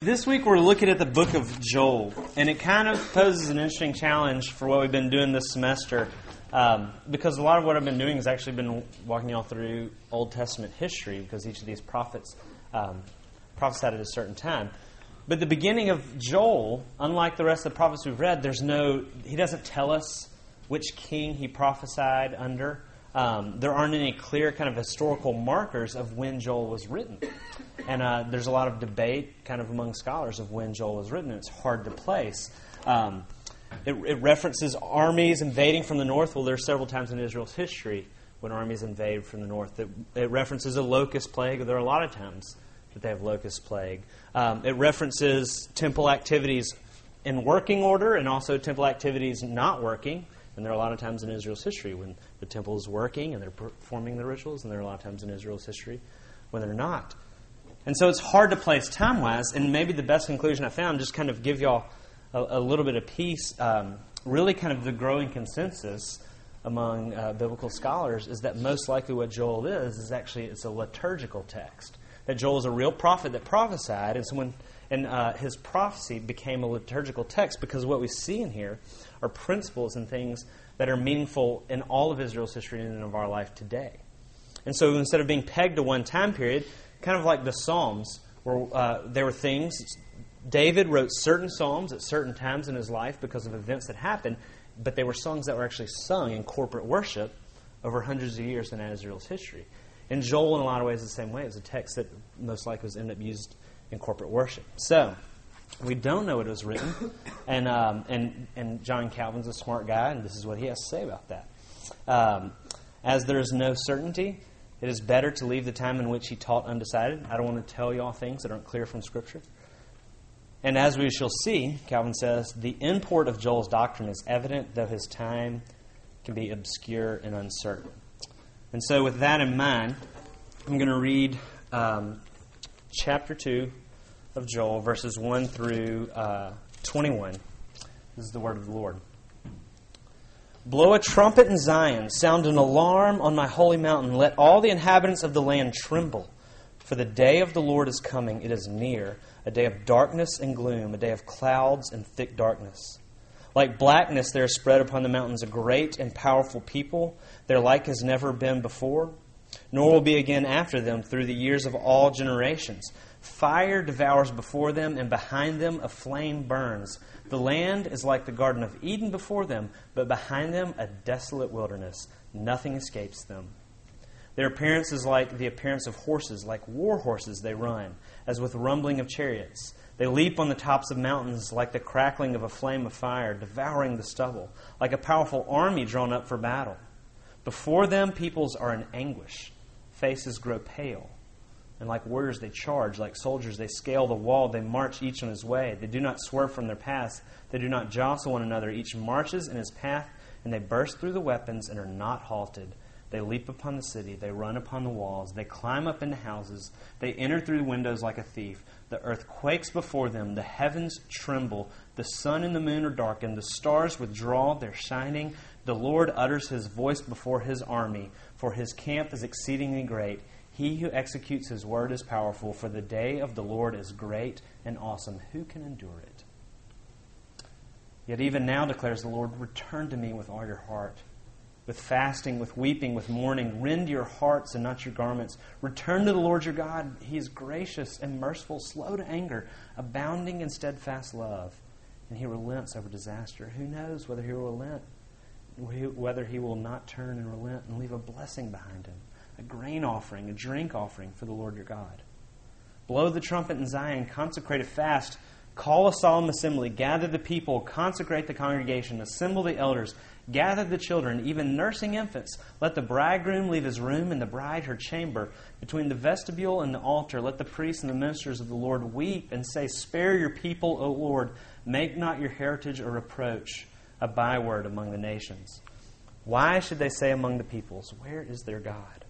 This week we're looking at the book of Joel, and it kind of poses an interesting challenge for what we've been doing this semester. Um, because a lot of what I've been doing has actually been walking y'all through Old Testament history, because each of these prophets um, prophesied at a certain time. But the beginning of Joel, unlike the rest of the prophets we've read, there's no he doesn't tell us which king he prophesied under. Um, there aren't any clear kind of historical markers of when Joel was written. And uh, there's a lot of debate kind of among scholars of when Joel was written. It's hard to place. Um, it, it, references armies invading from the north. Well, there's several times in Israel's history when armies invade from the north. It, it references a locust plague. There are a lot of times that they have locust plague. Um, it references temple activities in working order and also temple activities not working. And there are a lot of times in Israel's history when the temple is working and they're performing the rituals, and there are a lot of times in Israel's history when they're not. And so it's hard to place time wise, and maybe the best conclusion I found, just kind of give y'all a, a little bit of peace, um, really kind of the growing consensus among uh, biblical scholars is that most likely what Joel is, is actually it's a liturgical text. That Joel is a real prophet that prophesied, and so when and uh, his prophecy became a liturgical text because what we see in here are principles and things that are meaningful in all of Israel's history and of our life today. And so instead of being pegged to one time period, kind of like the Psalms, where uh, there were things, David wrote certain Psalms at certain times in his life because of events that happened, but they were songs that were actually sung in corporate worship over hundreds of years in Israel's history. And Joel, in a lot of ways, is the same way. It's a text that most likely was ended up used in corporate worship. So, we don't know it was written, and, um, and, and John Calvin's a smart guy, and this is what he has to say about that. Um, as there is no certainty, it is better to leave the time in which he taught undecided. I don't want to tell y'all things that aren't clear from Scripture. And as we shall see, Calvin says, the import of Joel's doctrine is evident, though his time can be obscure and uncertain. And so, with that in mind, I'm going to read um, chapter 2 of Joel, verses 1 through uh, 21. This is the word of the Lord. Blow a trumpet in Zion, sound an alarm on my holy mountain. Let all the inhabitants of the land tremble. For the day of the Lord is coming, it is near, a day of darkness and gloom, a day of clouds and thick darkness. Like blackness, there is spread upon the mountains a great and powerful people, their like has never been before, nor will be again after them through the years of all generations. Fire devours before them, and behind them a flame burns. The land is like the Garden of Eden before them, but behind them a desolate wilderness. Nothing escapes them. Their appearance is like the appearance of horses, like war horses they run, as with rumbling of chariots. They leap on the tops of mountains like the crackling of a flame of fire, devouring the stubble, like a powerful army drawn up for battle. Before them, peoples are in anguish, faces grow pale. And like warriors, they charge. Like soldiers, they scale the wall. They march each on his way. They do not swerve from their paths. They do not jostle one another. Each marches in his path, and they burst through the weapons and are not halted. They leap upon the city. They run upon the walls. They climb up into houses. They enter through the windows like a thief. The earth quakes before them. The heavens tremble. The sun and the moon are darkened. The stars withdraw their shining. The Lord utters his voice before his army, for his camp is exceedingly great. He who executes his word is powerful, for the day of the Lord is great and awesome. Who can endure it? Yet even now, declares the Lord, return to me with all your heart. With fasting, with weeping, with mourning, rend your hearts and not your garments. Return to the Lord your God. He is gracious and merciful, slow to anger, abounding in steadfast love. And he relents over disaster. Who knows whether he will relent, whether he will not turn and relent and leave a blessing behind him? A grain offering, a drink offering for the Lord your God. Blow the trumpet in Zion, consecrate a fast, call a solemn assembly, gather the people, consecrate the congregation, assemble the elders, gather the children, even nursing infants. Let the bridegroom leave his room and the bride her chamber. Between the vestibule and the altar, let the priests and the ministers of the Lord weep and say, Spare your people, O Lord. Make not your heritage a reproach, a byword among the nations. Why should they say among the peoples, Where is their God?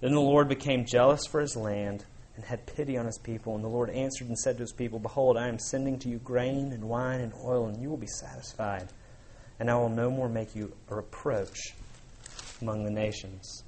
Then the Lord became jealous for his land and had pity on his people. And the Lord answered and said to his people, Behold, I am sending to you grain and wine and oil, and you will be satisfied. And I will no more make you a reproach among the nations.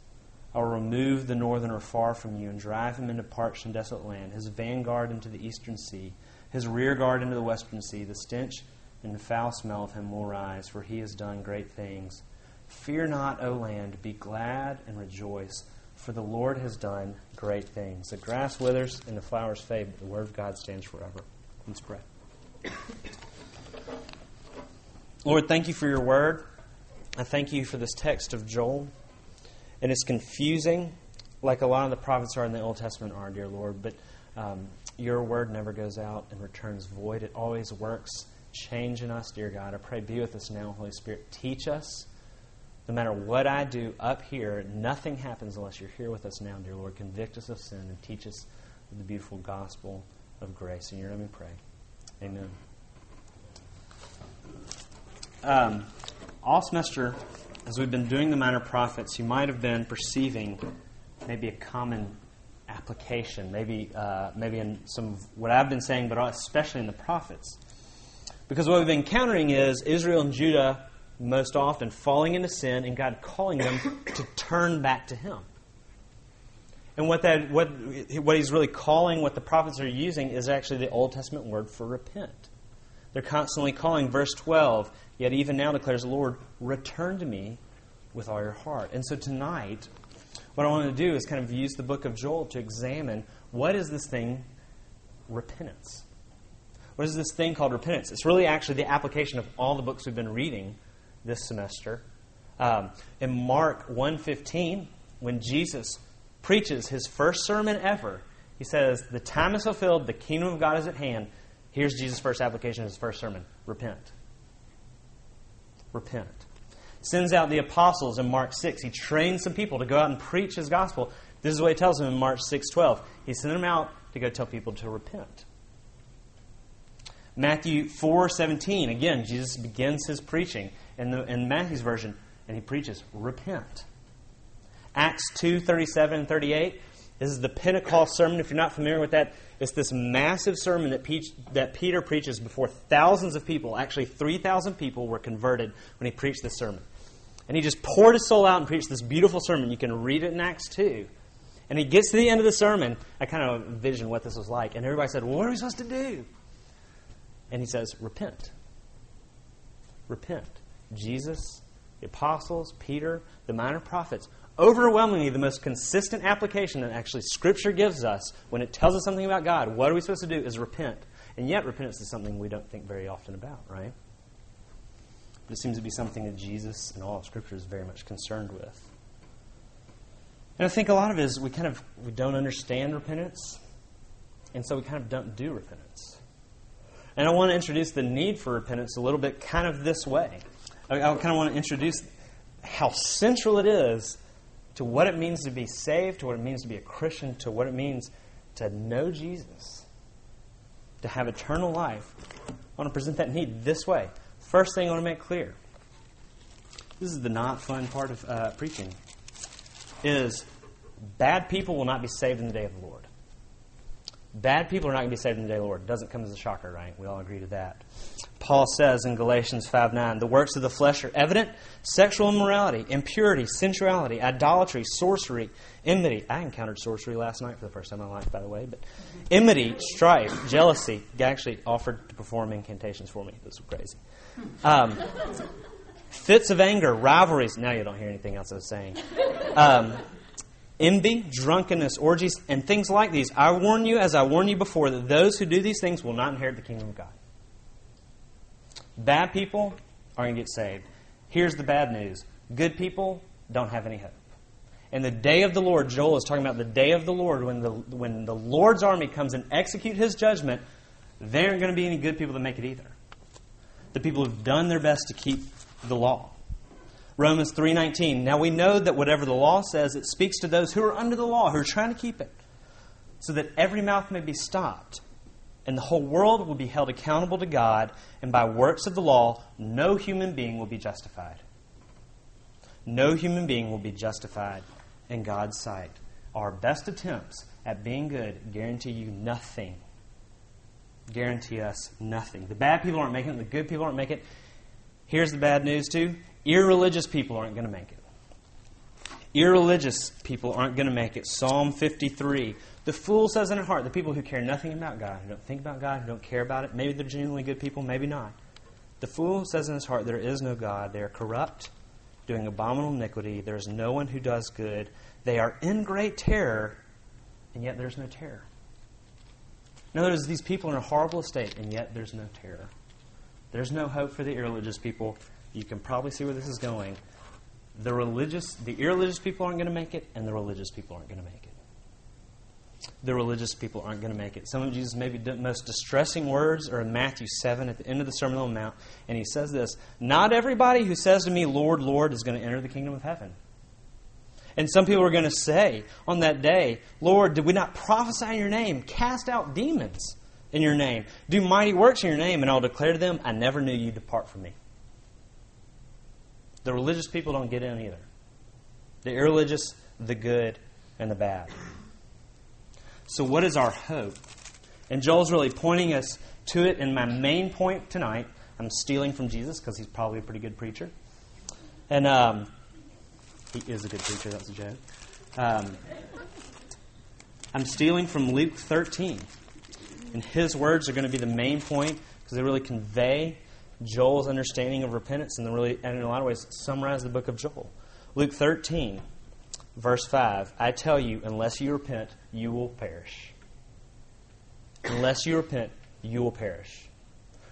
I will remove the northerner far from you and drive him into parched and desolate land, his vanguard into the eastern sea, his rear guard into the western sea. The stench and the foul smell of him will rise, for he has done great things. Fear not, O land, be glad and rejoice, for the Lord has done great things. The grass withers and the flowers fade, but the word of God stands forever. Let's pray. Lord, thank you for your word. I thank you for this text of Joel. And it's confusing, like a lot of the prophets are in the Old Testament are, dear Lord, but um, your word never goes out and returns void. It always works. Change in us, dear God. I pray, be with us now, Holy Spirit. Teach us. No matter what I do up here, nothing happens unless you're here with us now, dear Lord. Convict us of sin and teach us the beautiful gospel of grace. In your name we pray. Amen. Um, all semester, as we've been doing the minor prophets, you might have been perceiving maybe a common application, maybe uh, maybe in some of what I've been saying, but especially in the prophets. Because what we've been encountering is Israel and Judah most often falling into sin and God calling them to turn back to Him. And what that what what He's really calling, what the prophets are using, is actually the Old Testament word for repent. They're constantly calling, verse 12, yet even now declares the Lord, return to me with all your heart. And so tonight, what I want to do is kind of use the book of Joel to examine what is this thing, repentance. What is this thing called repentance? It's really actually the application of all the books we've been reading this semester. Um, in Mark 1.15, when Jesus preaches his first sermon ever, he says, The time is fulfilled, the kingdom of God is at hand. Here's Jesus' first application of his first sermon repent. Repent. Sends out the apostles in Mark 6. He trains some people to go out and preach his gospel. This is what he tells them in Mark 6:12. He sent them out to go tell people to repent. Matthew 4:17. Again, Jesus begins his preaching in, the, in Matthew's version, and he preaches, repent. Acts 2:37 and 38. This is the Pentecost sermon. If you're not familiar with that, it's this massive sermon that, Pe- that Peter preaches before thousands of people. Actually, 3,000 people were converted when he preached this sermon. And he just poured his soul out and preached this beautiful sermon. You can read it in Acts 2. And he gets to the end of the sermon. I kind of envisioned what this was like. And everybody said, well, What are we supposed to do? And he says, Repent. Repent. Jesus, the apostles, Peter, the minor prophets overwhelmingly the most consistent application that actually Scripture gives us when it tells us something about God, what are we supposed to do is repent. And yet, repentance is something we don't think very often about, right? But it seems to be something that Jesus and all of Scripture is very much concerned with. And I think a lot of it is we kind of we don't understand repentance, and so we kind of don't do repentance. And I want to introduce the need for repentance a little bit kind of this way. I, I kind of want to introduce how central it is to what it means to be saved, to what it means to be a Christian, to what it means to know Jesus, to have eternal life, I want to present that need this way. First thing I want to make clear this is the not fun part of uh, preaching is bad people will not be saved in the day of the Lord. Bad people are not going to be saved in the day of the Lord. It doesn't come as a shocker, right? We all agree to that. Paul says in Galatians 5 9, the works of the flesh are evident sexual immorality, impurity, sensuality, idolatry, sorcery, enmity. I encountered sorcery last night for the first time in my life, by the way, but enmity, strife, jealousy. He actually offered to perform incantations for me. This was crazy. Um, fits of anger, rivalries. Now you don't hear anything else I was saying. Um, envy, drunkenness, orgies, and things like these. I warn you, as I warned you before, that those who do these things will not inherit the kingdom of God. Bad people are going to get saved. Here's the bad news good people don't have any hope. And the day of the Lord, Joel is talking about the day of the Lord, when the, when the Lord's army comes and execute his judgment, there aren't going to be any good people that make it either. The people who've done their best to keep the law. Romans 3:19. Now we know that whatever the law says, it speaks to those who are under the law, who are trying to keep it, so that every mouth may be stopped, and the whole world will be held accountable to God, and by works of the law, no human being will be justified. No human being will be justified in God's sight. Our best attempts at being good guarantee you nothing. Guarantee us nothing. The bad people aren't making it, the good people aren't making it. Here's the bad news, too irreligious people aren't going to make it. Irreligious people aren't going to make it. Psalm 53. The fool says in her heart, the people who care nothing about God, who don't think about God, who don't care about it, maybe they're genuinely good people, maybe not. The fool says in his heart, There is no God. They are corrupt, doing abominable iniquity. There is no one who does good. They are in great terror, and yet there's no terror. In other words, these people are in a horrible state, and yet there's no terror. There's no hope for the irreligious people. You can probably see where this is going. The religious, the irreligious people aren't going to make it, and the religious people aren't going to make it. The religious people aren't going to make it. Some of Jesus' maybe the most distressing words are in Matthew 7 at the end of the Sermon on the Mount, and he says this Not everybody who says to me, Lord, Lord, is going to enter the kingdom of heaven. And some people are going to say on that day, Lord, did we not prophesy in your name, cast out demons in your name, do mighty works in your name? And I'll declare to them, I never knew you, depart from me. The religious people don't get in either. The irreligious, the good, and the bad. So, what is our hope? And Joel's really pointing us to it in my main point tonight. I'm stealing from Jesus because he's probably a pretty good preacher. And um, he is a good preacher, that's a joke. Um, I'm stealing from Luke 13. And his words are going to be the main point because they really convey Joel's understanding of repentance and, really, and in a lot of ways summarize the book of Joel. Luke 13, verse 5 I tell you, unless you repent, you will perish. Unless you repent, you will perish.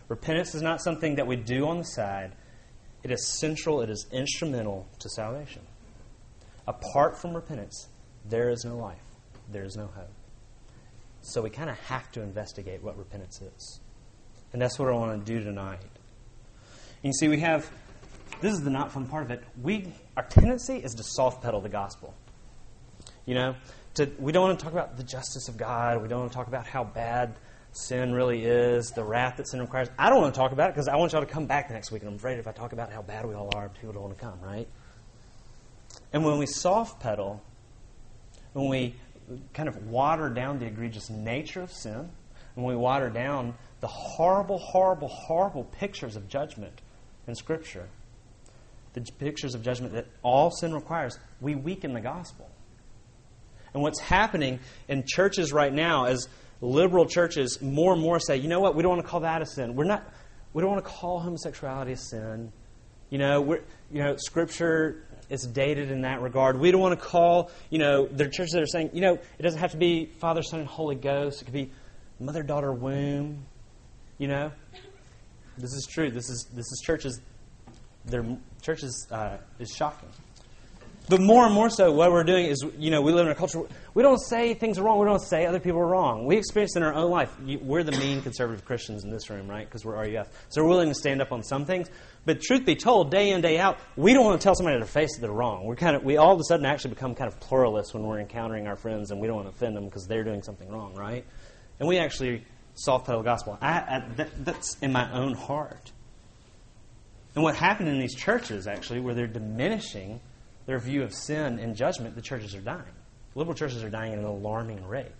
Repentance is not something that we do on the side, it is central, it is instrumental to salvation. Apart from repentance, there is no life, there is no hope. So we kind of have to investigate what repentance is. And that's what I want to do tonight. You see, we have this is the not fun part of it. We our tendency is to soft pedal the gospel. You know, to, we don't want to talk about the justice of God. We don't want to talk about how bad sin really is, the wrath that sin requires. I don't want to talk about it because I want y'all to come back next week, and I'm afraid if I talk about how bad we all are, people don't want to come, right? And when we soft pedal, when we kind of water down the egregious nature of sin, when we water down the horrible, horrible, horrible pictures of judgment in Scripture, the pictures of judgment that all sin requires, we weaken the gospel. And what's happening in churches right now as liberal churches more and more say, you know what, we don't want to call that a sin. We're not we don't want to call homosexuality a sin. You know, we're you know, scripture is dated in that regard. We don't want to call, you know, there are churches that are saying, you know, it doesn't have to be Father, Son, and Holy Ghost. It could be mother, daughter, womb. You know, this is true. This is this is churches. Their churches uh, is shocking. But more and more so, what we're doing is, you know, we live in a culture. We don't say things are wrong. We don't say other people are wrong. We experience in our own life. We're the mean conservative Christians in this room, right? Because we're RUF. So we're willing to stand up on some things. But truth be told, day in day out, we don't want to tell somebody to their face that they're wrong. We're kind of, we all of a sudden actually become kind of pluralists when we're encountering our friends, and we don't want to offend them because they're doing something wrong, right? And we actually soft pedal gospel. I, I, that, that's in my own heart. And what happened in these churches, actually, where they're diminishing their view of sin and judgment, the churches are dying. Liberal churches are dying at an alarming rate.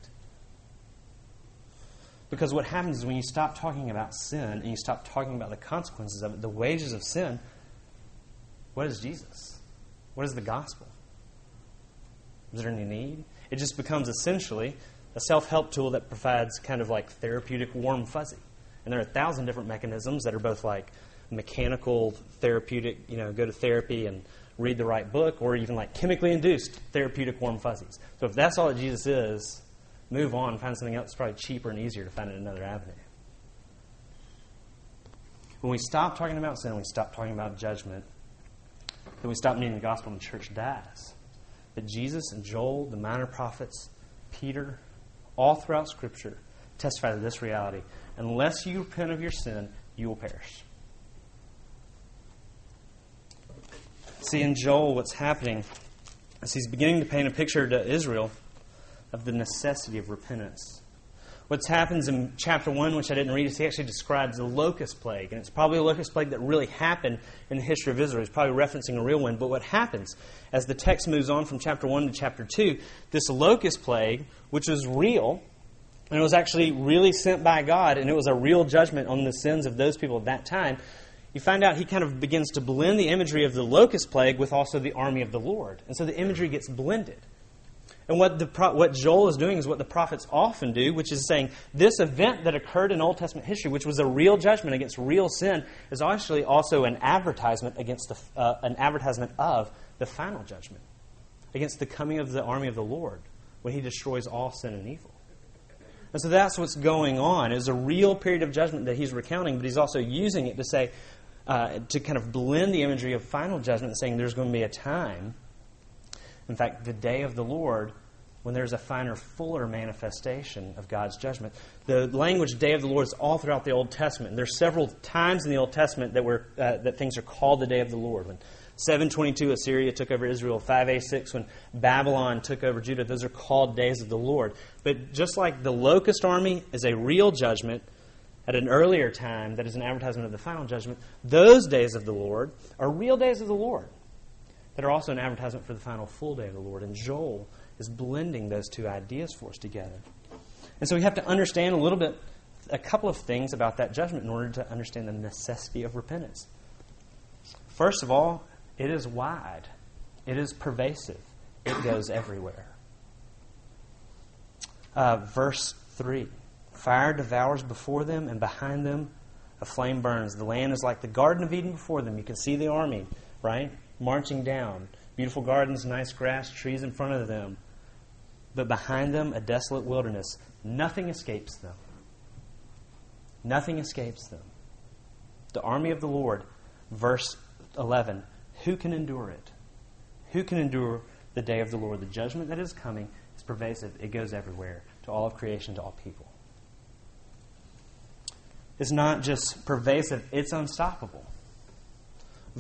Because what happens is when you stop talking about sin and you stop talking about the consequences of it, the wages of sin, what is Jesus? What is the gospel? Is there any need? It just becomes essentially a self help tool that provides kind of like therapeutic warm fuzzy. And there are a thousand different mechanisms that are both like mechanical, therapeutic, you know, go to therapy and read the right book, or even like chemically induced therapeutic warm fuzzies. So if that's all that Jesus is, move on, find something else that's probably cheaper and easier to find in another avenue. When we stop talking about sin, we stop talking about judgment, then we stop needing the gospel and the church dies. But Jesus and Joel, the minor prophets, Peter, all throughout Scripture testify to this reality. Unless you repent of your sin, you will perish. See, in Joel, what's happening is he's beginning to paint a picture to Israel of the necessity of repentance. What happens in chapter 1, which I didn't read, is he actually describes the locust plague. And it's probably a locust plague that really happened in the history of Israel. He's probably referencing a real one. But what happens as the text moves on from chapter 1 to chapter 2, this locust plague, which was real, and it was actually really sent by God, and it was a real judgment on the sins of those people at that time, you find out he kind of begins to blend the imagery of the locust plague with also the army of the Lord. And so the imagery gets blended. And what, the, what Joel is doing is what the prophets often do, which is saying this event that occurred in Old Testament history, which was a real judgment against real sin, is actually also an advertisement against the, uh, an advertisement of the final judgment, against the coming of the army of the Lord when He destroys all sin and evil. And so that's what's going on. Is a real period of judgment that He's recounting, but He's also using it to say uh, to kind of blend the imagery of final judgment, saying there's going to be a time in fact, the day of the Lord, when there's a finer, fuller manifestation of God's judgment. The language "day of the Lord" is all throughout the Old Testament. There's several times in the Old Testament that were uh, that things are called the day of the Lord. When 722 Assyria took over Israel, 586 when Babylon took over Judah, those are called days of the Lord. But just like the locust army is a real judgment at an earlier time that is an advertisement of the final judgment, those days of the Lord are real days of the Lord that are also an advertisement for the final full day of the Lord. And Joel is blending those two ideas for us together. And so we have to understand a little bit, a couple of things about that judgment in order to understand the necessity of repentance. First of all, it is wide, it is pervasive, it goes everywhere. Uh, verse 3 Fire devours before them, and behind them a flame burns. The land is like the Garden of Eden before them. You can see the army, right? marching down. Beautiful gardens, nice grass, trees in front of them. But behind them, a desolate wilderness. Nothing escapes them. Nothing escapes them. The army of the Lord, verse 11 Who can endure it? Who can endure the day of the Lord? The judgment that is coming is pervasive, it goes everywhere, to all of creation, to all people. It's not just pervasive, it's unstoppable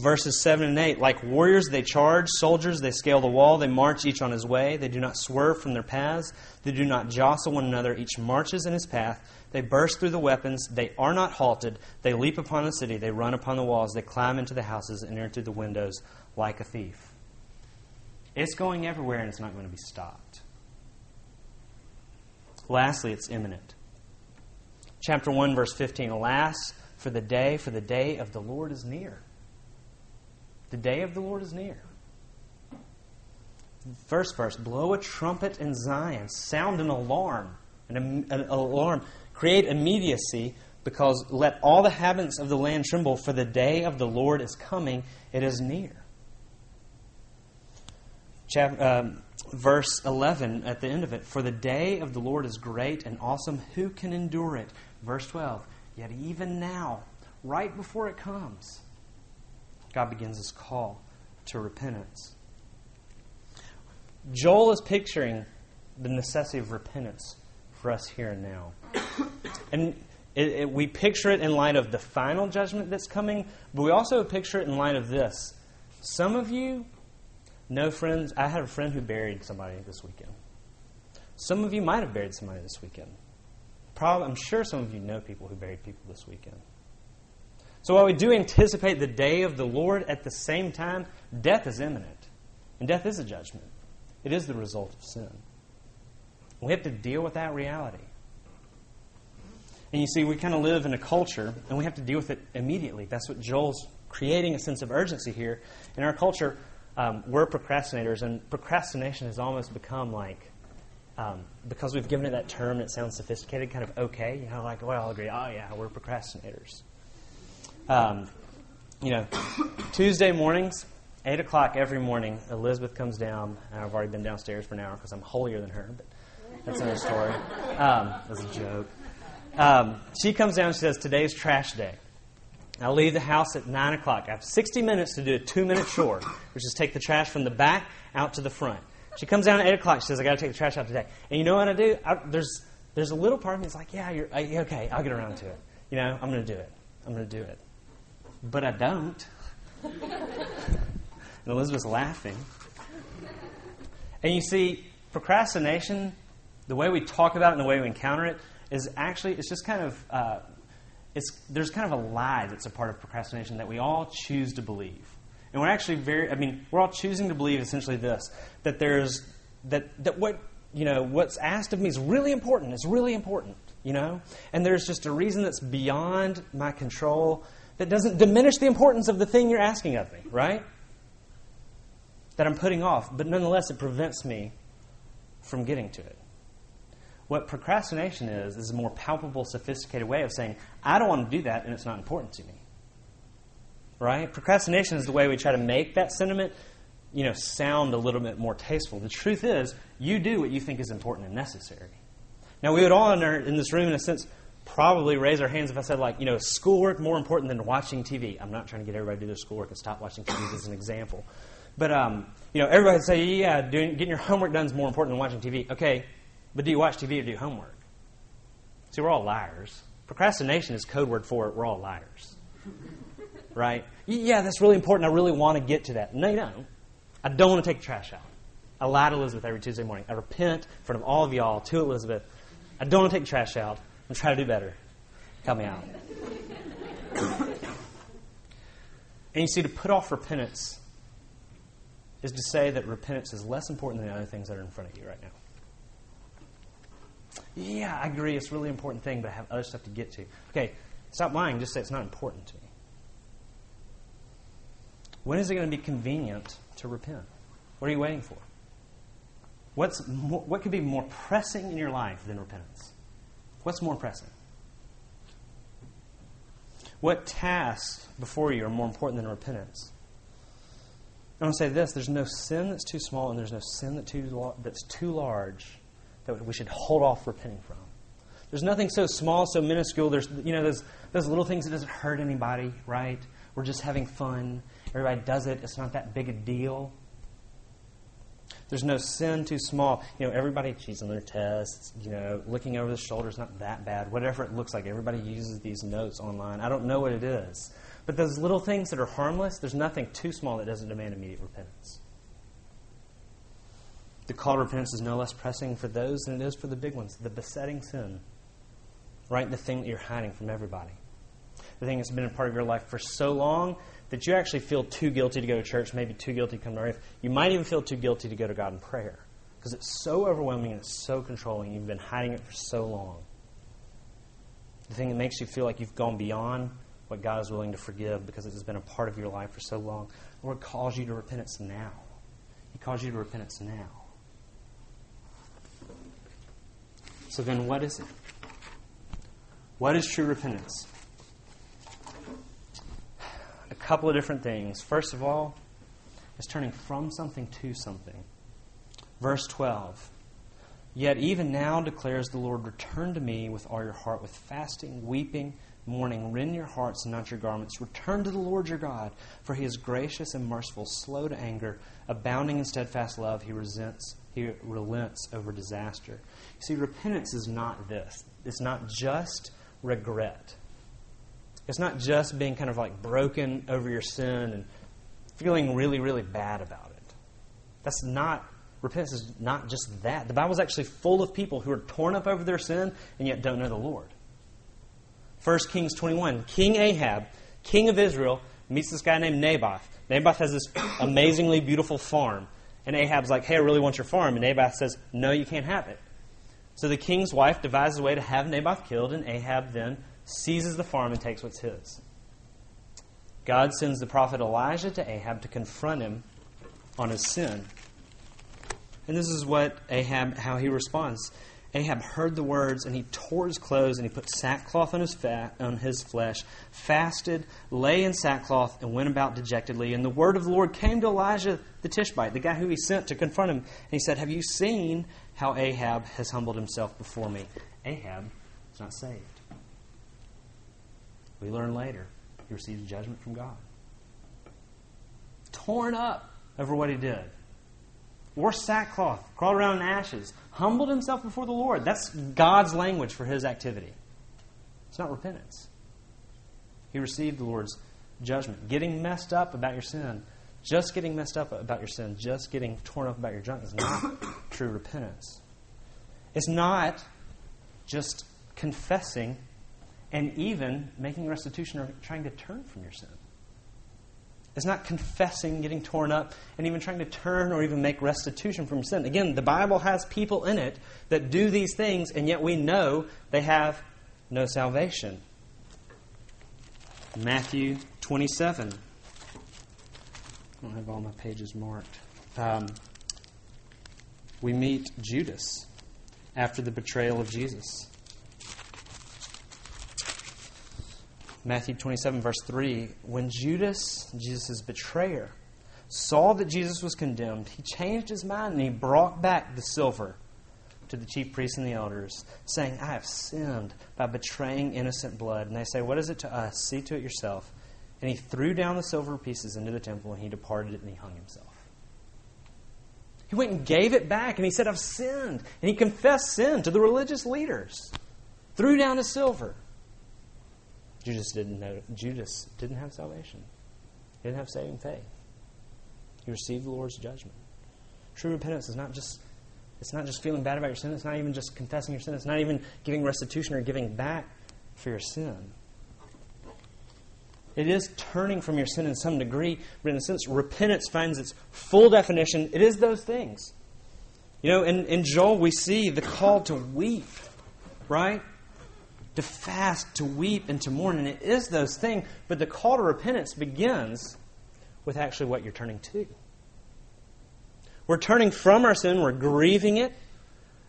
verses 7 and 8. Like warriors, they charge. Soldiers, they scale the wall. They march each on his way. They do not swerve from their paths. They do not jostle one another. Each marches in his path. They burst through the weapons. They are not halted. They leap upon the city. They run upon the walls. They climb into the houses and enter through the windows like a thief. It's going everywhere and it's not going to be stopped. Lastly, it's imminent. Chapter 1, verse 15 Alas, for the day, for the day of the Lord is near. The day of the Lord is near. First verse blow a trumpet in Zion, sound an alarm, an, an alarm, create immediacy, because let all the inhabitants of the land tremble, for the day of the Lord is coming, it is near. Chap, um, verse 11 at the end of it For the day of the Lord is great and awesome. Who can endure it? Verse 12 Yet even now, right before it comes, God begins his call to repentance. Joel is picturing the necessity of repentance for us here and now. And it, it, we picture it in light of the final judgment that's coming, but we also picture it in light of this. Some of you know friends. I had a friend who buried somebody this weekend. Some of you might have buried somebody this weekend. Probably, I'm sure some of you know people who buried people this weekend. So while we do anticipate the day of the Lord, at the same time, death is imminent. And death is a judgment, it is the result of sin. We have to deal with that reality. And you see, we kind of live in a culture, and we have to deal with it immediately. That's what Joel's creating a sense of urgency here. In our culture, um, we're procrastinators, and procrastination has almost become like, um, because we've given it that term it sounds sophisticated, kind of okay. You know, like, well, I'll agree, oh, yeah, we're procrastinators. Um, you know, Tuesday mornings, 8 o'clock every morning, Elizabeth comes down. and I've already been downstairs for an hour because I'm holier than her, but that's another story. Um, that's a joke. Um, she comes down and she says, Today's trash day. I leave the house at 9 o'clock. I have 60 minutes to do a two minute chore, which is take the trash from the back out to the front. She comes down at 8 o'clock. She says, I got to take the trash out today. And you know what I do? I, there's, there's a little part of me that's like, Yeah, you're okay, I'll get around to it. You know, I'm going to do it. I'm going to do it but I don't. and Elizabeth's laughing. And you see, procrastination, the way we talk about it and the way we encounter it, is actually, it's just kind of, uh, it's, there's kind of a lie that's a part of procrastination that we all choose to believe. And we're actually very, I mean, we're all choosing to believe essentially this that there's, that, that what, you know, what's asked of me is really important. It's really important. you know? And there's just a reason that's beyond my control that doesn't diminish the importance of the thing you're asking of me, right? That I'm putting off, but nonetheless, it prevents me from getting to it. What procrastination is, is a more palpable, sophisticated way of saying, I don't want to do that and it's not important to me. Right? Procrastination is the way we try to make that sentiment, you know, sound a little bit more tasteful. The truth is, you do what you think is important and necessary. Now, we would all in, in this room, in a sense, probably raise our hands if I said, like, you know, schoolwork more important than watching TV. I'm not trying to get everybody to do their schoolwork and stop watching TV as an example. But, um, you know, everybody would say, yeah, doing, getting your homework done is more important than watching TV. Okay, but do you watch TV or do homework? See, we're all liars. Procrastination is code word for it. We're all liars. right? Yeah, that's really important. I really want to get to that. No, you don't. I don't want to take the trash out. I lie to Elizabeth every Tuesday morning. I repent in front of all of y'all to Elizabeth. I don't want to take the trash out. I'm trying to do better. Help me out. and you see, to put off repentance is to say that repentance is less important than the other things that are in front of you right now yeah, I agree, it's a really important thing, but I have other stuff to get to. Okay, stop lying, just say it's not important to me. When is it going to be convenient to repent? What are you waiting for? What's what could be more pressing in your life than repentance? What's more pressing? What tasks before you are more important than repentance? I want to say this there's no sin that's too small, and there's no sin that too, that's too large that we should hold off repenting from. There's nothing so small, so minuscule. There's you know those those little things that doesn't hurt anybody, right? We're just having fun. Everybody does it. It's not that big a deal. There's no sin too small. You know, everybody cheats on their tests. You know, looking over the shoulder is not that bad. Whatever it looks like, everybody uses these notes online. I don't know what it is. But those little things that are harmless, there's nothing too small that doesn't demand immediate repentance. The call to repentance is no less pressing for those than it is for the big ones. The besetting sin. Right? The thing that you're hiding from everybody. The thing that's been a part of your life for so long that you actually feel too guilty to go to church, maybe too guilty to come to RUF. You might even feel too guilty to go to God in prayer. Because it's so overwhelming and it's so controlling. You've been hiding it for so long. The thing that makes you feel like you've gone beyond what God is willing to forgive because it has been a part of your life for so long. The Lord calls you to repentance now. He calls you to repentance now. So then, what is it? What is true repentance? A couple of different things. First of all, is turning from something to something. Verse 12. Yet even now declares the Lord, return to me with all your heart, with fasting, weeping, mourning. Rend your hearts and not your garments. Return to the Lord your God, for he is gracious and merciful, slow to anger, abounding in steadfast love. He resents, he relents over disaster. You see, repentance is not this. It's not just regret. It's not just being kind of like broken over your sin and feeling really, really bad about it. That's not, repentance is not just that. The Bible's actually full of people who are torn up over their sin and yet don't know the Lord. 1 Kings 21, King Ahab, king of Israel, meets this guy named Naboth. Naboth has this amazingly beautiful farm. And Ahab's like, hey, I really want your farm. And Naboth says, no, you can't have it. So the king's wife devises a way to have Naboth killed, and Ahab then seizes the farm and takes what's his. God sends the prophet Elijah to Ahab to confront him on his sin. And this is what Ahab, how he responds. Ahab heard the words, and he tore his clothes, and he put sackcloth on his, fat, on his flesh, fasted, lay in sackcloth, and went about dejectedly. And the word of the Lord came to Elijah the Tishbite, the guy who he sent to confront him. And he said, Have you seen how Ahab has humbled himself before me? Ahab is not saved. We learn later he received judgment from God. Torn up over what he did wore sackcloth, crawled around in ashes, humbled himself before the Lord. That's God's language for his activity. It's not repentance. He received the Lord's judgment. Getting messed up about your sin, just getting messed up about your sin, just getting torn up about your junk is not true repentance. It's not just confessing and even making restitution or trying to turn from your sin. It's not confessing, getting torn up, and even trying to turn or even make restitution from sin. Again, the Bible has people in it that do these things, and yet we know they have no salvation. Matthew 27. I don't have all my pages marked. Um, we meet Judas after the betrayal of Jesus. Matthew 27, verse 3 When Judas, Jesus' betrayer, saw that Jesus was condemned, he changed his mind and he brought back the silver to the chief priests and the elders, saying, I have sinned by betraying innocent blood. And they say, What is it to us? See to it yourself. And he threw down the silver pieces into the temple and he departed and he hung himself. He went and gave it back and he said, I've sinned. And he confessed sin to the religious leaders. Threw down his silver. Judas didn't know Judas didn't have salvation. He didn't have saving faith. He received the Lord's judgment. True repentance is not just it's not just feeling bad about your sin, it's not even just confessing your sin, it's not even giving restitution or giving back for your sin. It is turning from your sin in some degree, but in a sense, repentance finds its full definition. It is those things. You know, in, in Joel, we see the call to weep, right? To fast, to weep, and to mourn. And it is those things, but the call to repentance begins with actually what you're turning to. We're turning from our sin, we're grieving it,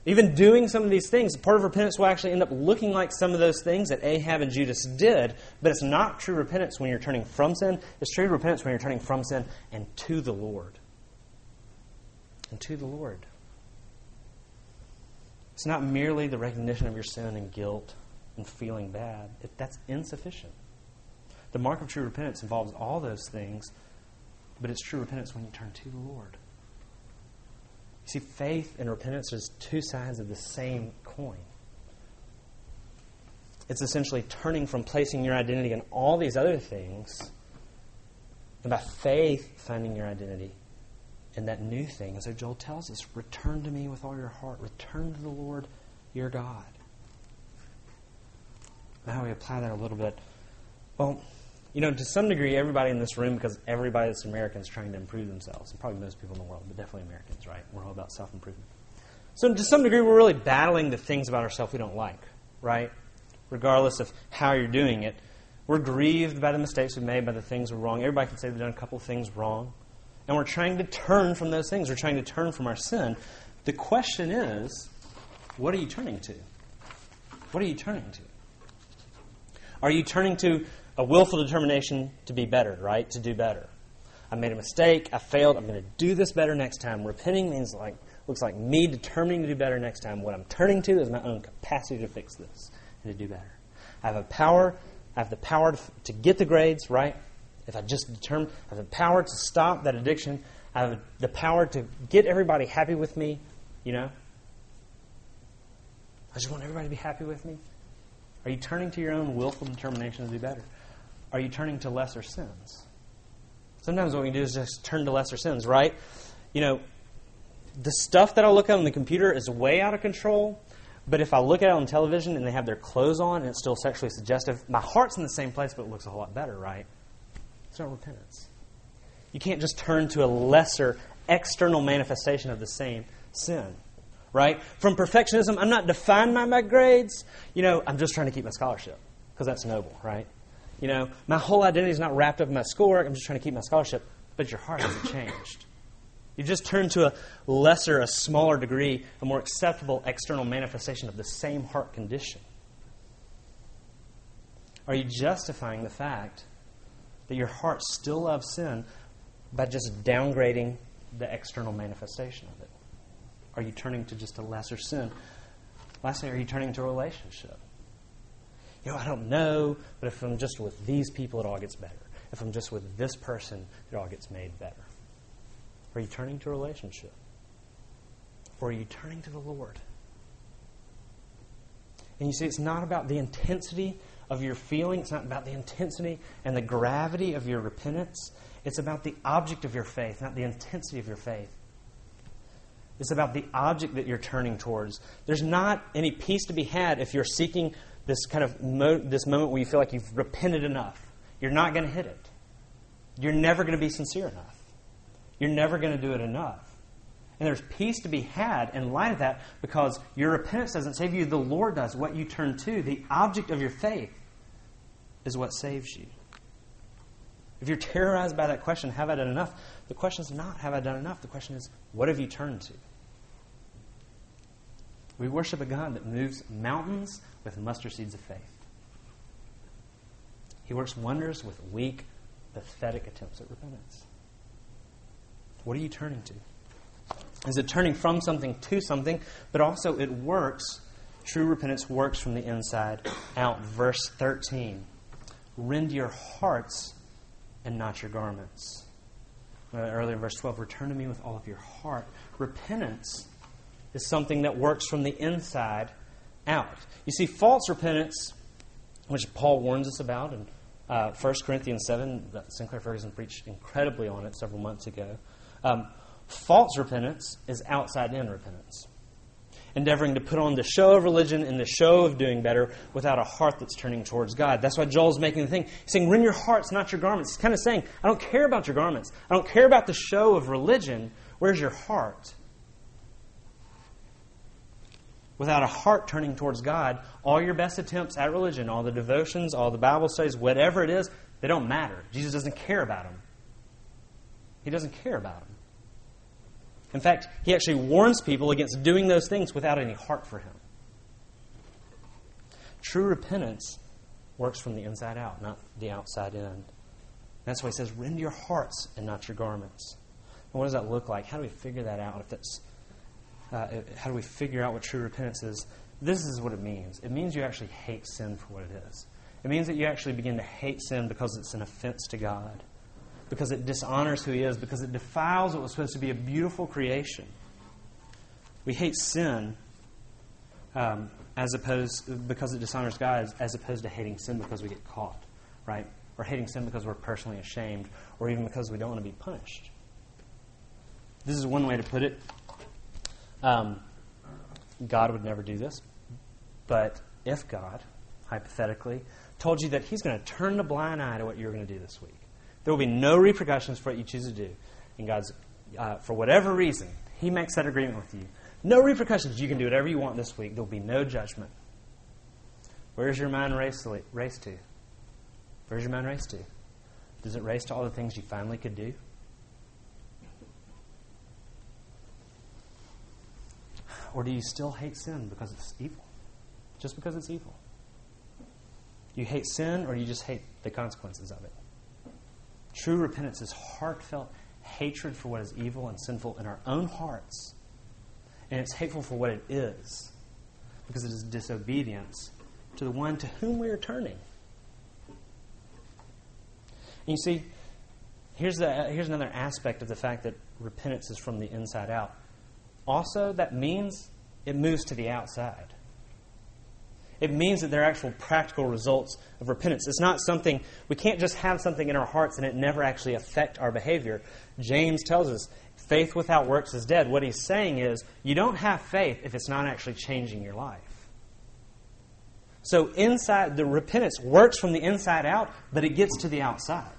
even doing some of these things. Part of repentance will actually end up looking like some of those things that Ahab and Judas did, but it's not true repentance when you're turning from sin. It's true repentance when you're turning from sin and to the Lord. And to the Lord. It's not merely the recognition of your sin and guilt and feeling bad, it, that's insufficient. The mark of true repentance involves all those things, but it's true repentance when you turn to the Lord. You see, faith and repentance are two sides of the same coin. It's essentially turning from placing your identity in all these other things, and by faith, finding your identity in that new thing. As so Joel tells us, return to me with all your heart, return to the Lord your God. How we apply that a little bit? Well, you know, to some degree, everybody in this room, because everybody that's American is trying to improve themselves, and probably most people in the world, but definitely Americans, right? We're all about self improvement. So, to some degree, we're really battling the things about ourselves we don't like, right? Regardless of how you're doing it. We're grieved by the mistakes we've made, by the things we're wrong. Everybody can say they've done a couple of things wrong. And we're trying to turn from those things. We're trying to turn from our sin. The question is, what are you turning to? What are you turning to? Are you turning to a willful determination to be better, right? To do better. I made a mistake. I failed. I'm going to do this better next time. Repenting means like looks like me determining to do better next time. What I'm turning to is my own capacity to fix this and to do better. I have a power. I have the power to, to get the grades right. If I just determine, I have the power to stop that addiction. I have the power to get everybody happy with me. You know. I just want everybody to be happy with me. Are you turning to your own willful determination to do better? Are you turning to lesser sins? Sometimes what we do is just turn to lesser sins, right? You know, the stuff that I look at on the computer is way out of control, but if I look at it on television and they have their clothes on and it's still sexually suggestive, my heart's in the same place, but it looks a whole lot better, right? It's not repentance. You can't just turn to a lesser external manifestation of the same sin right? From perfectionism, I'm not defined by my grades. You know, I'm just trying to keep my scholarship because that's noble, right? You know, my whole identity is not wrapped up in my schoolwork. I'm just trying to keep my scholarship. But your heart hasn't changed. You just turn to a lesser, a smaller degree, a more acceptable external manifestation of the same heart condition. Are you justifying the fact that your heart still loves sin by just downgrading the external manifestation of it? Are you turning to just a lesser sin? Lastly, are you turning to a relationship? You know, I don't know, but if I'm just with these people, it all gets better. If I'm just with this person, it all gets made better. Are you turning to a relationship? Or are you turning to the Lord? And you see, it's not about the intensity of your feeling, it's not about the intensity and the gravity of your repentance. It's about the object of your faith, not the intensity of your faith. It's about the object that you're turning towards. There's not any peace to be had if you're seeking this kind of mo- this moment where you feel like you've repented enough. You're not going to hit it. you're never going to be sincere enough. You're never going to do it enough. And there's peace to be had in light of that because your repentance doesn't save you, the Lord does. What you turn to, the object of your faith, is what saves you. If you're terrorized by that question, have I done enough? The question is not, have I done enough? The question is, what have you turned to? We worship a God that moves mountains with mustard seeds of faith. He works wonders with weak, pathetic attempts at repentance. What are you turning to? Is it turning from something to something? But also, it works. True repentance works from the inside out. Verse 13 Rend your hearts and not your garments. Uh, earlier in verse 12, return to me with all of your heart. Repentance is something that works from the inside out. You see, false repentance, which Paul warns us about in uh, 1 Corinthians 7, that Sinclair Ferguson preached incredibly on it several months ago. Um, false repentance is outside in repentance endeavoring to put on the show of religion and the show of doing better without a heart that's turning towards God. That's why Joel's making the thing. He's saying, Rend your hearts, not your garments. He's kind of saying, I don't care about your garments. I don't care about the show of religion. Where's your heart? Without a heart turning towards God, all your best attempts at religion, all the devotions, all the Bible studies, whatever it is, they don't matter. Jesus doesn't care about them. He doesn't care about them. In fact, he actually warns people against doing those things without any heart for him. True repentance works from the inside out, not the outside in. That's why he says, rend your hearts and not your garments. And what does that look like? How do we figure that out? If that's, uh, how do we figure out what true repentance is? This is what it means. It means you actually hate sin for what it is. It means that you actually begin to hate sin because it's an offense to God because it dishonors who he is, because it defiles what was supposed to be a beautiful creation. We hate sin um, as opposed because it dishonors God, as, opposed to hating sin because we get caught, right? Or hating sin because we're personally ashamed, or even because we don't want to be punished. This is one way to put it. Um, God would never do this, but if God, hypothetically, told you that He's going to turn a blind eye to what you're going to do this week, there will be no repercussions for what you choose to do. And God's, uh, for whatever reason, He makes that agreement with you. No repercussions. You can do whatever you want this week. There will be no judgment. Where's your mind race? Race to? Where's your mind race to? Does it race to all the things you finally could do? Or do you still hate sin because it's evil? Just because it's evil? You hate sin, or you just hate the consequences of it? True repentance is heartfelt hatred for what is evil and sinful in our own hearts. And it's hateful for what it is, because it is disobedience to the one to whom we are turning. And you see, here's, the, here's another aspect of the fact that repentance is from the inside out. Also, that means it moves to the outside it means that there are actual practical results of repentance. It's not something, we can't just have something in our hearts and it never actually affect our behavior. James tells us faith without works is dead. What he's saying is you don't have faith if it's not actually changing your life. So inside the repentance works from the inside out, but it gets to the outside.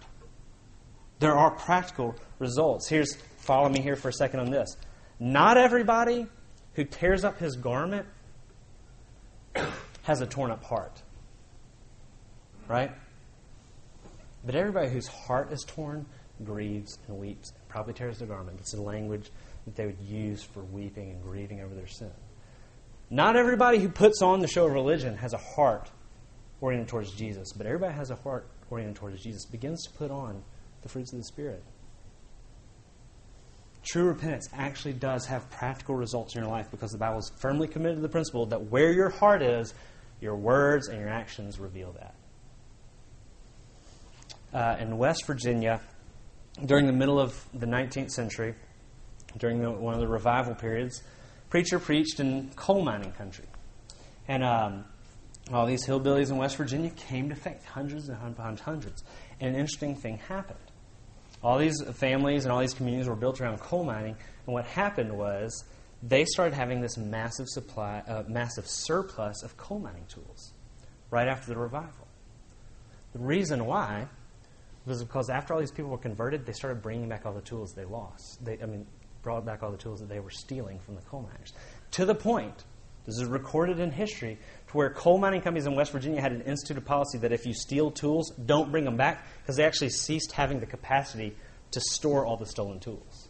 There are practical results. Here's follow me here for a second on this. Not everybody who tears up his garment has a torn up heart. Right? But everybody whose heart is torn grieves and weeps and probably tears their garment. It's the language that they would use for weeping and grieving over their sin. Not everybody who puts on the show of religion has a heart oriented towards Jesus, but everybody has a heart oriented towards Jesus, begins to put on the fruits of the Spirit. True repentance actually does have practical results in your life because the Bible is firmly committed to the principle that where your heart is, your words and your actions reveal that. Uh, in West Virginia, during the middle of the 19th century, during the, one of the revival periods, preacher preached in coal mining country. And um, all these hillbillies in West Virginia came to faith, hundreds and hundreds. And an interesting thing happened. All these families and all these communities were built around coal mining, and what happened was they started having this massive supply, uh, massive surplus of coal mining tools right after the revival. The reason why was because after all these people were converted, they started bringing back all the tools they lost. They, I mean, brought back all the tools that they were stealing from the coal miners. To the point, this is recorded in history, to where coal mining companies in West Virginia had an instituted policy that if you steal tools, don't bring them back because they actually ceased having the capacity to store all the stolen tools.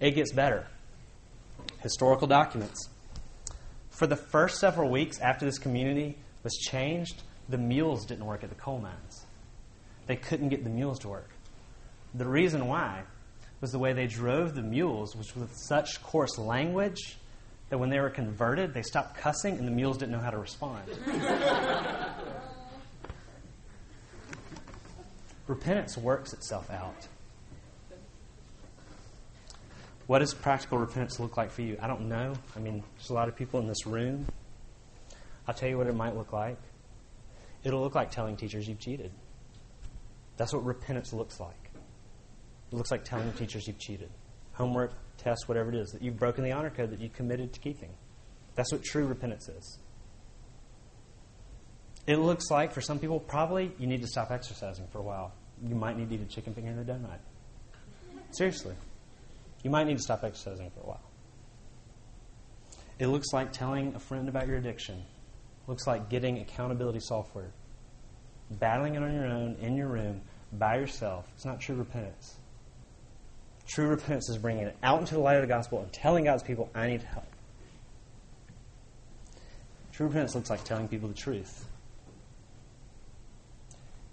It gets better. Historical documents. For the first several weeks after this community was changed, the mules didn't work at the coal mines. They couldn't get the mules to work. The reason why was the way they drove the mules which was with such coarse language that when they were converted, they stopped cussing and the mules didn't know how to respond. Repentance works itself out. What does practical repentance look like for you? I don't know. I mean, there's a lot of people in this room. I'll tell you what it might look like. It'll look like telling teachers you've cheated. That's what repentance looks like. It looks like telling teachers you've cheated. Homework, test, whatever it is, that you've broken the honor code that you committed to keeping. That's what true repentance is. It looks like, for some people, probably you need to stop exercising for a while. You might need to eat a chicken finger and a donut. Seriously. You might need to stop exercising for a while. It looks like telling a friend about your addiction. Looks like getting accountability software. Battling it on your own, in your room, by yourself. It's not true repentance. True repentance is bringing it out into the light of the gospel and telling God's people, I need help. True repentance looks like telling people the truth.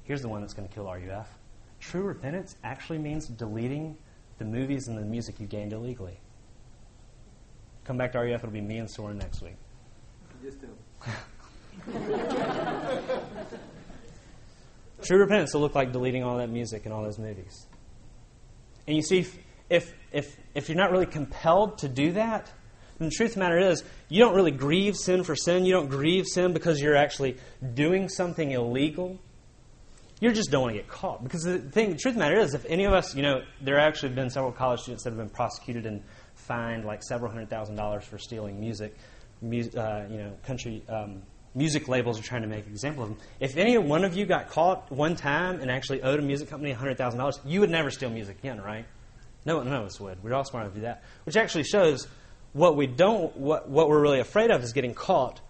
Here's the one that's going to kill RUF. True repentance actually means deleting the movies and the music you gained illegally. Come back to RUF, it'll be me and Soren next week. Just do. True repentance will look like deleting all that music and all those movies. And you see, if, if, if you're not really compelled to do that, then the truth of the matter is, you don't really grieve sin for sin. You don't grieve sin because you're actually doing something illegal. You just don't want to get caught. Because the thing, the truth of the matter is, if any of us, you know, there have actually been several college students that have been prosecuted and fined like several hundred thousand dollars for stealing music, mu- uh, you know, country um, music labels are trying to make an example of them. If any one of you got caught one time and actually owed a music company $100,000, you would never steal music again, right? No, none of us would. We're all smart enough to do that. Which actually shows what we don't, what, what we're really afraid of is getting caught,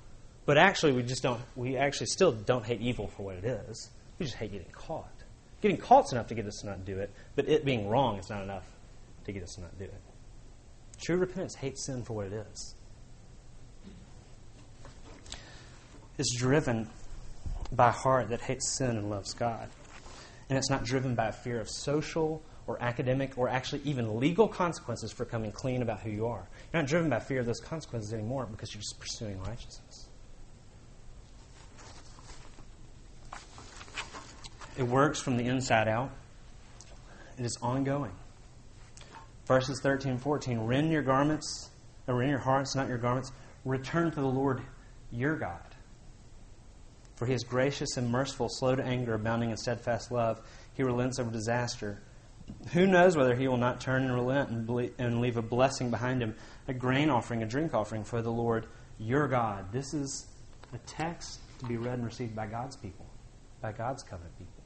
but actually we just don't, we actually still don't hate evil for what it is. We just hate getting caught. Getting caught's enough to get us to not do it, but it being wrong is not enough to get us to not do it. True repentance hates sin for what it is. It's driven by a heart that hates sin and loves God. And it's not driven by a fear of social or academic or actually even legal consequences for coming clean about who you are. You're not driven by fear of those consequences anymore because you're just pursuing righteousness. It works from the inside out. It is ongoing. Verses 13 and 14 rend your garments, or rend your hearts, not your garments. Return to the Lord your God. For he is gracious and merciful, slow to anger, abounding in steadfast love. He relents over disaster. Who knows whether he will not turn and relent and, ble- and leave a blessing behind him, a grain offering, a drink offering for the Lord your God. This is a text to be read and received by God's people, by God's covenant people.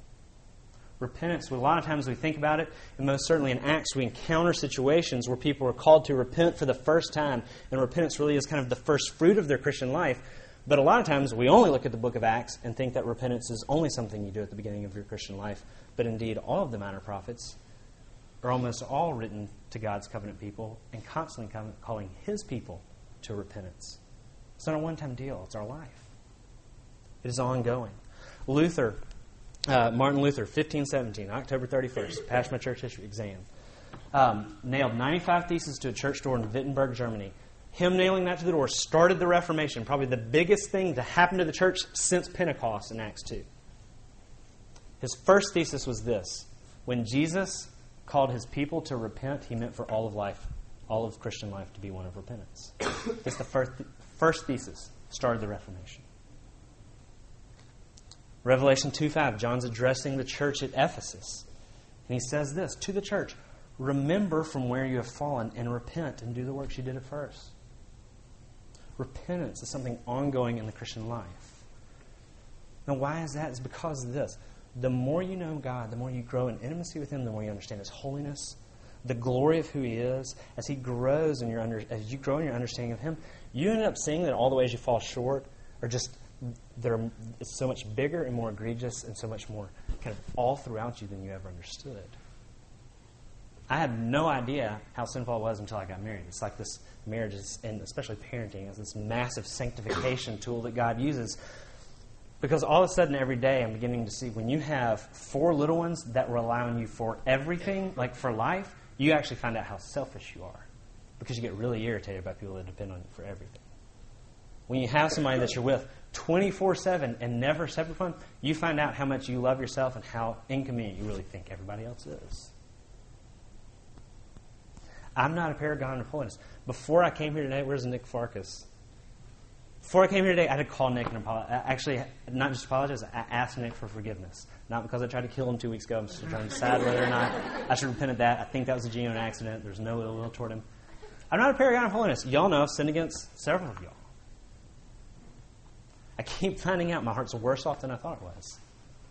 Repentance, a lot of times we think about it, and most certainly in Acts, we encounter situations where people are called to repent for the first time, and repentance really is kind of the first fruit of their Christian life. But a lot of times we only look at the book of Acts and think that repentance is only something you do at the beginning of your Christian life. But indeed, all of the minor prophets are almost all written to God's covenant people and constantly calling his people to repentance. It's not a one time deal, it's our life. It is ongoing. Luther, uh, Martin Luther, 1517, October 31st, passed my church history exam. Um, nailed 95 theses to a church door in Wittenberg, Germany him nailing that to the door started the Reformation, probably the biggest thing to happen to the church since Pentecost in Acts 2. His first thesis was this when Jesus called his people to repent, he meant for all of life, all of Christian life, to be one of repentance. That's the first, first thesis, started the Reformation. Revelation 2 5, John's addressing the church at Ephesus. And he says this to the church Remember from where you have fallen and repent and do the works you did at first. Repentance is something ongoing in the Christian life. Now, why is that? It's because of this. the more you know God, the more you grow in intimacy with Him, the more you understand His holiness, the glory of who He is. As He grows in your under, as you grow in your understanding of Him, you end up seeing that all the ways you fall short are just they're it's so much bigger and more egregious and so much more kind of all throughout you than you ever understood. I had no idea how sinful I was until I got married. It's like this marriage, is, and especially parenting, is this massive sanctification tool that God uses. Because all of a sudden, every day, I'm beginning to see when you have four little ones that rely on you for everything, like for life, you actually find out how selfish you are. Because you get really irritated by people that depend on you for everything. When you have somebody that you're with 24 7 and never separate from, you find out how much you love yourself and how inconvenient you really think everybody else is. I'm not a paragon of holiness. Before I came here today, where's Nick Farkas? Before I came here today, I had to call Nick and apologize. Uh, actually, not just apologize, I asked Nick for forgiveness. Not because I tried to kill him two weeks ago. I'm still trying to decide whether or not I should repent of that. I think that was a genuine accident. There's no ill will toward him. I'm not a paragon of holiness. Y'all know I've sinned against several of y'all. I keep finding out my heart's worse off than I thought it was.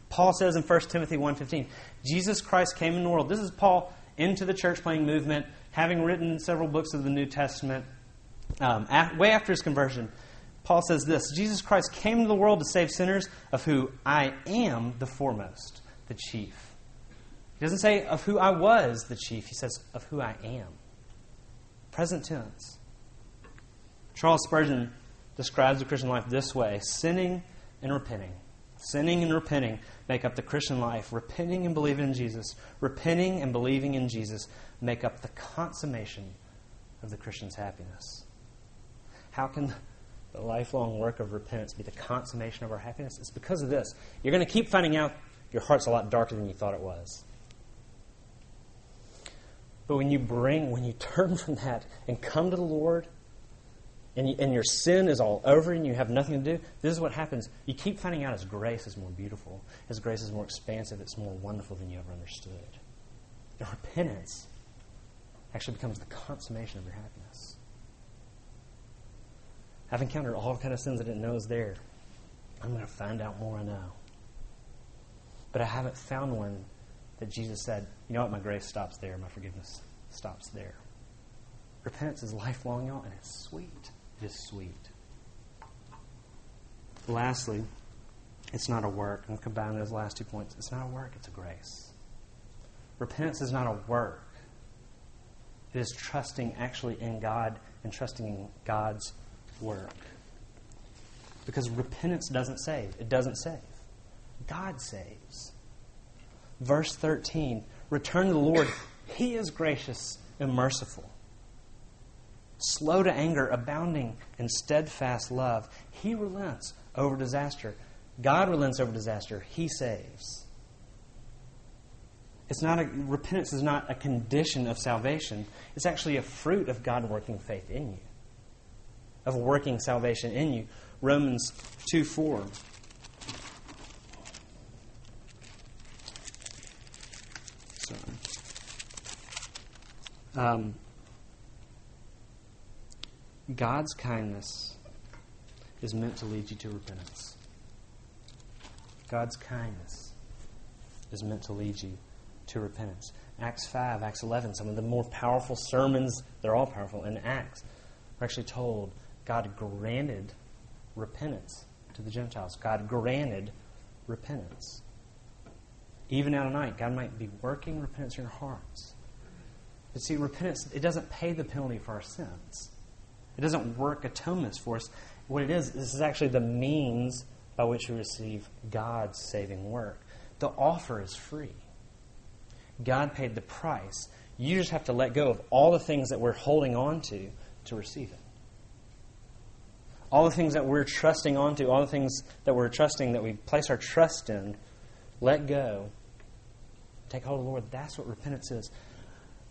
Paul says in 1 Timothy 1.15, Jesus Christ came in the world. This is Paul into the church playing movement having written several books of the New Testament, um, way after his conversion, Paul says this Jesus Christ came into the world to save sinners, of who I am the foremost, the chief. He doesn't say of who I was the chief, he says of who I am. Present tense. Charles Spurgeon describes the Christian life this way sinning and repenting. Sinning and repenting make up the Christian life. Repenting and believing in Jesus, repenting and believing in Jesus make up the consummation of the Christian's happiness. How can the lifelong work of repentance be the consummation of our happiness? It's because of this. You're going to keep finding out your heart's a lot darker than you thought it was. But when you bring, when you turn from that and come to the Lord, and, you, and your sin is all over and you have nothing to do, this is what happens. You keep finding out His grace is more beautiful, His grace is more expansive, it's more wonderful than you ever understood. And repentance actually becomes the consummation of your happiness. I've encountered all kind of sins I didn't know was there. I'm going to find out more I know. But I haven't found one that Jesus said, you know what, my grace stops there, my forgiveness stops there. Repentance is lifelong, y'all, and it's sweet. Is sweet. Lastly, it's not a work. I'm combining those last two points. It's not a work, it's a grace. Repentance is not a work. It is trusting actually in God and trusting in God's work. Because repentance doesn't save. It doesn't save. God saves. Verse 13 Return to the Lord. He is gracious and merciful. Slow to anger, abounding in steadfast love. He relents over disaster. God relents over disaster. He saves. It's not a, repentance is not a condition of salvation. It's actually a fruit of God working faith in you, of working salvation in you. Romans 2 4. Sorry. Um, God's kindness is meant to lead you to repentance. God's kindness is meant to lead you to repentance. Acts 5, Acts 11, some of the more powerful sermons, they're all powerful in Acts, are actually told God granted repentance to the Gentiles. God granted repentance. Even now tonight, God might be working repentance in your hearts. But see, repentance, it doesn't pay the penalty for our sins. It doesn't work atonements for us. What it is, this is actually the means by which we receive God's saving work. The offer is free. God paid the price. You just have to let go of all the things that we're holding on to to receive it. All the things that we're trusting onto, all the things that we're trusting, that we place our trust in, let go. Take hold of the Lord. That's what repentance is.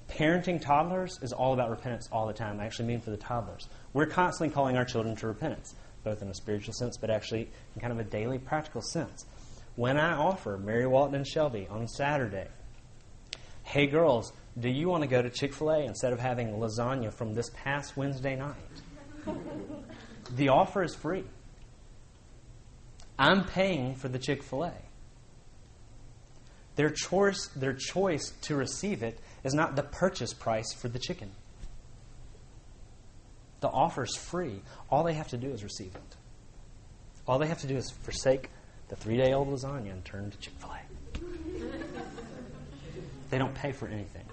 Parenting toddlers is all about repentance all the time. I actually mean for the toddlers. We're constantly calling our children to repentance, both in a spiritual sense, but actually in kind of a daily practical sense. When I offer Mary Walton and Shelby on Saturday hey, girls, do you want to go to Chick fil A instead of having lasagna from this past Wednesday night? the offer is free. I'm paying for the Chick fil A. Their choice, their choice to receive it is not the purchase price for the chicken. The offer is free. All they have to do is receive it. All they have to do is forsake the three day old lasagna and turn to Chick fil A. they don't pay for anything.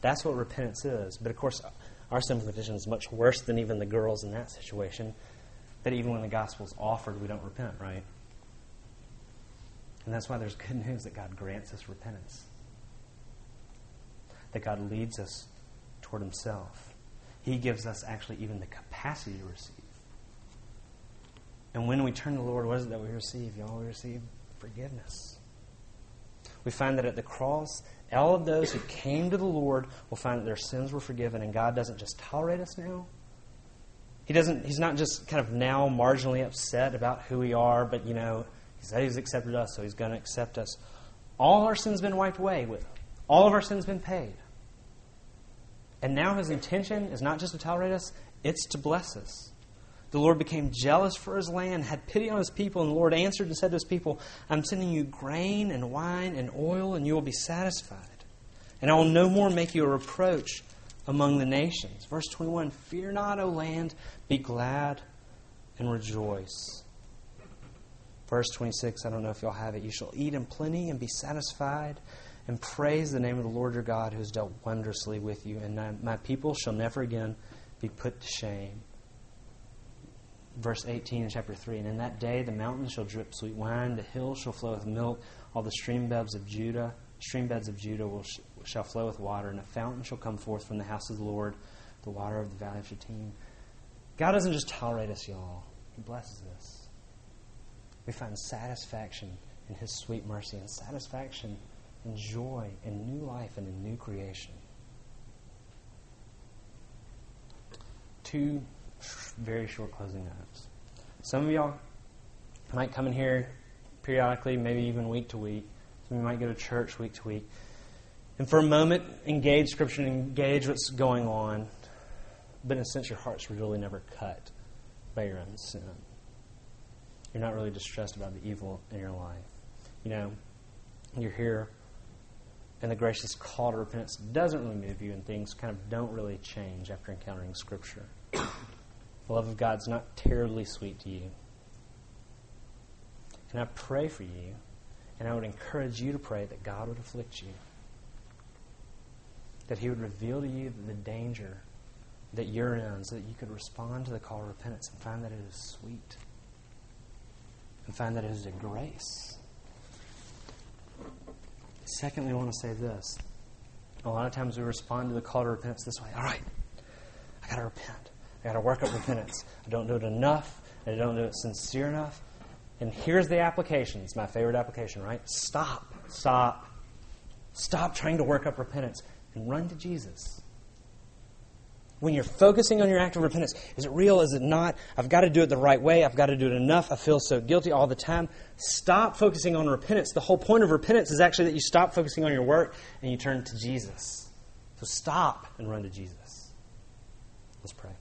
That's what repentance is. But of course, our condition is much worse than even the girls in that situation. That even when the gospel is offered, we don't repent, right? And that's why there's good news that God grants us repentance. That God leads us toward Himself. He gives us actually even the capacity to receive. And when we turn to the Lord, what is it that we receive? Y'all, we receive forgiveness. We find that at the cross, all of those who came to the Lord will find that their sins were forgiven, and God doesn't just tolerate us now. He doesn't. He's not just kind of now marginally upset about who we are, but you know, He He's accepted us, so He's going to accept us. All our sins been wiped away with. All of our sins been paid. And now His intention is not just to tolerate us; it's to bless us. The Lord became jealous for his land, had pity on his people, and the Lord answered and said to his people, I'm sending you grain and wine and oil, and you will be satisfied. And I will no more make you a reproach among the nations. Verse 21 Fear not, O land, be glad and rejoice. Verse 26, I don't know if y'all have it. You shall eat in plenty and be satisfied, and praise the name of the Lord your God who has dealt wondrously with you. And my people shall never again be put to shame verse 18 in chapter 3 And in that day the mountains shall drip sweet wine, the hills shall flow with milk, all the stream beds of Judah, stream beds of Judah will, shall flow with water, and a fountain shall come forth from the house of the Lord, the water of the valley of Shittim. God doesn't just tolerate us, y'all, He blesses us. We find satisfaction in His sweet mercy and satisfaction and joy and new life and a new creation. Two very short closing notes. Some of y'all might come in here periodically, maybe even week to week. Some of you might go to church week to week. And for a moment, engage Scripture and engage what's going on. But in a sense, your heart's really never cut by your own sin. You're not really distressed about the evil in your life. You know, you're here, and the gracious call to repentance doesn't really move you, and things kind of don't really change after encountering Scripture the love of God's not terribly sweet to you. And I pray for you, and I would encourage you to pray that God would afflict you, that He would reveal to you the danger that you're in, so that you could respond to the call of repentance and find that it is sweet, and find that it is a grace. Secondly, I want to say this. A lot of times we respond to the call to repentance this way. All right, I got to repent. I got to work up repentance. I don't do it enough. I don't do it sincere enough. And here's the application. It's my favorite application, right? Stop. Stop. Stop trying to work up repentance and run to Jesus. When you're focusing on your act of repentance, is it real? Is it not? I've got to do it the right way. I've got to do it enough. I feel so guilty all the time. Stop focusing on repentance. The whole point of repentance is actually that you stop focusing on your work and you turn to Jesus. So stop and run to Jesus. Let's pray.